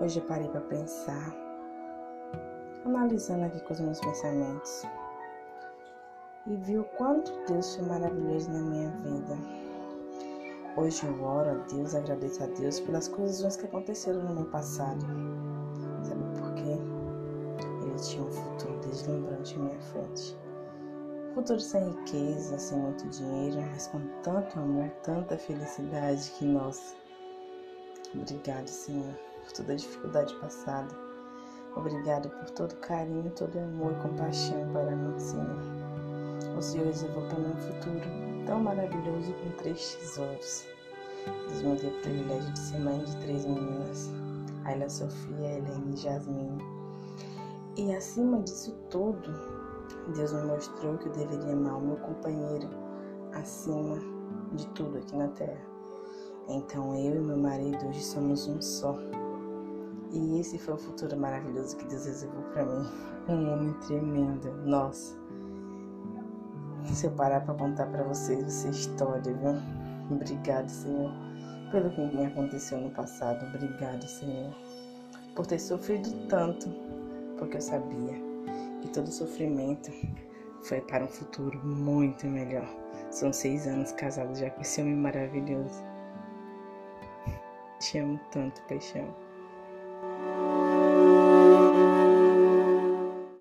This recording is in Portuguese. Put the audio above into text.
Hoje parei para pensar, analisando aqui com os meus pensamentos, e vi o quanto Deus foi maravilhoso na minha vida. Hoje eu oro a Deus, agradeço a Deus pelas coisas que aconteceram no meu passado. Sabe por quê? Ele tinha um futuro deslumbrante em minha frente. Futuro sem riqueza, sem muito dinheiro, mas com tanto amor, tanta felicidade que, nossa. Obrigado, Senhor, por toda a dificuldade passada. Obrigado por todo carinho, todo amor e compaixão para mim, Senhor. O Senhor reservou para mim um futuro tão maravilhoso com três tesouros. Deus me deu o privilégio de ser mãe de três meninas, Ayla Sofia, Helene e Jasmine. E acima disso tudo, Deus me mostrou que eu deveria amar o meu companheiro acima de tudo aqui na terra. Então eu e meu marido hoje somos um só. E esse foi o futuro maravilhoso que Deus reservou para mim. Um homem tremendo. Nossa. Se eu parar para contar para vocês essa história, viu? Obrigado, Senhor, pelo que me aconteceu no passado. Obrigado, Senhor, por ter sofrido tanto, porque eu sabia que todo sofrimento foi para um futuro muito melhor. São seis anos casados já com esse homem maravilhoso. Te amo tanto, paixão.